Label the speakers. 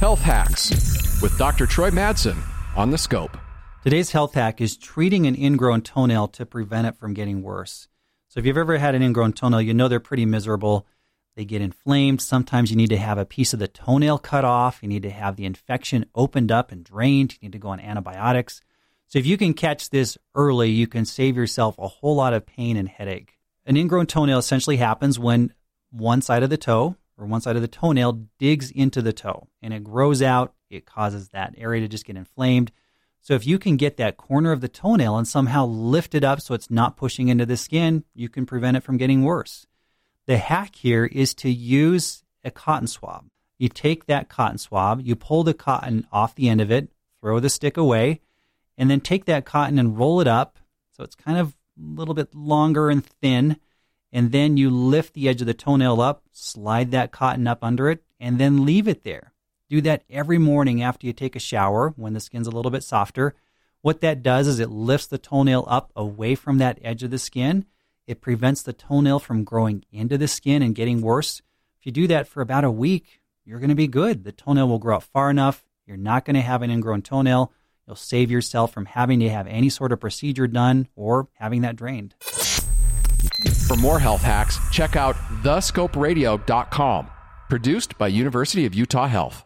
Speaker 1: Health Hacks with Dr. Troy Madsen on the scope.
Speaker 2: Today's health hack is treating an ingrown toenail to prevent it from getting worse. So, if you've ever had an ingrown toenail, you know they're pretty miserable. They get inflamed. Sometimes you need to have a piece of the toenail cut off. You need to have the infection opened up and drained. You need to go on antibiotics. So, if you can catch this early, you can save yourself a whole lot of pain and headache. An ingrown toenail essentially happens when one side of the toe or one side of the toenail digs into the toe and it grows out. It causes that area to just get inflamed. So if you can get that corner of the toenail and somehow lift it up so it's not pushing into the skin, you can prevent it from getting worse. The hack here is to use a cotton swab. You take that cotton swab, you pull the cotton off the end of it, throw the stick away, and then take that cotton and roll it up so it's kind of a little bit longer and thin and then you lift the edge of the toenail up, slide that cotton up under it, and then leave it there. Do that every morning after you take a shower when the skin's a little bit softer. What that does is it lifts the toenail up away from that edge of the skin. It prevents the toenail from growing into the skin and getting worse. If you do that for about a week, you're going to be good. The toenail will grow up far enough. You're not going to have an ingrown toenail. You'll save yourself from having to have any sort of procedure done or having that drained.
Speaker 1: For more health hacks, check out thescoperadio.com. Produced by University of Utah Health.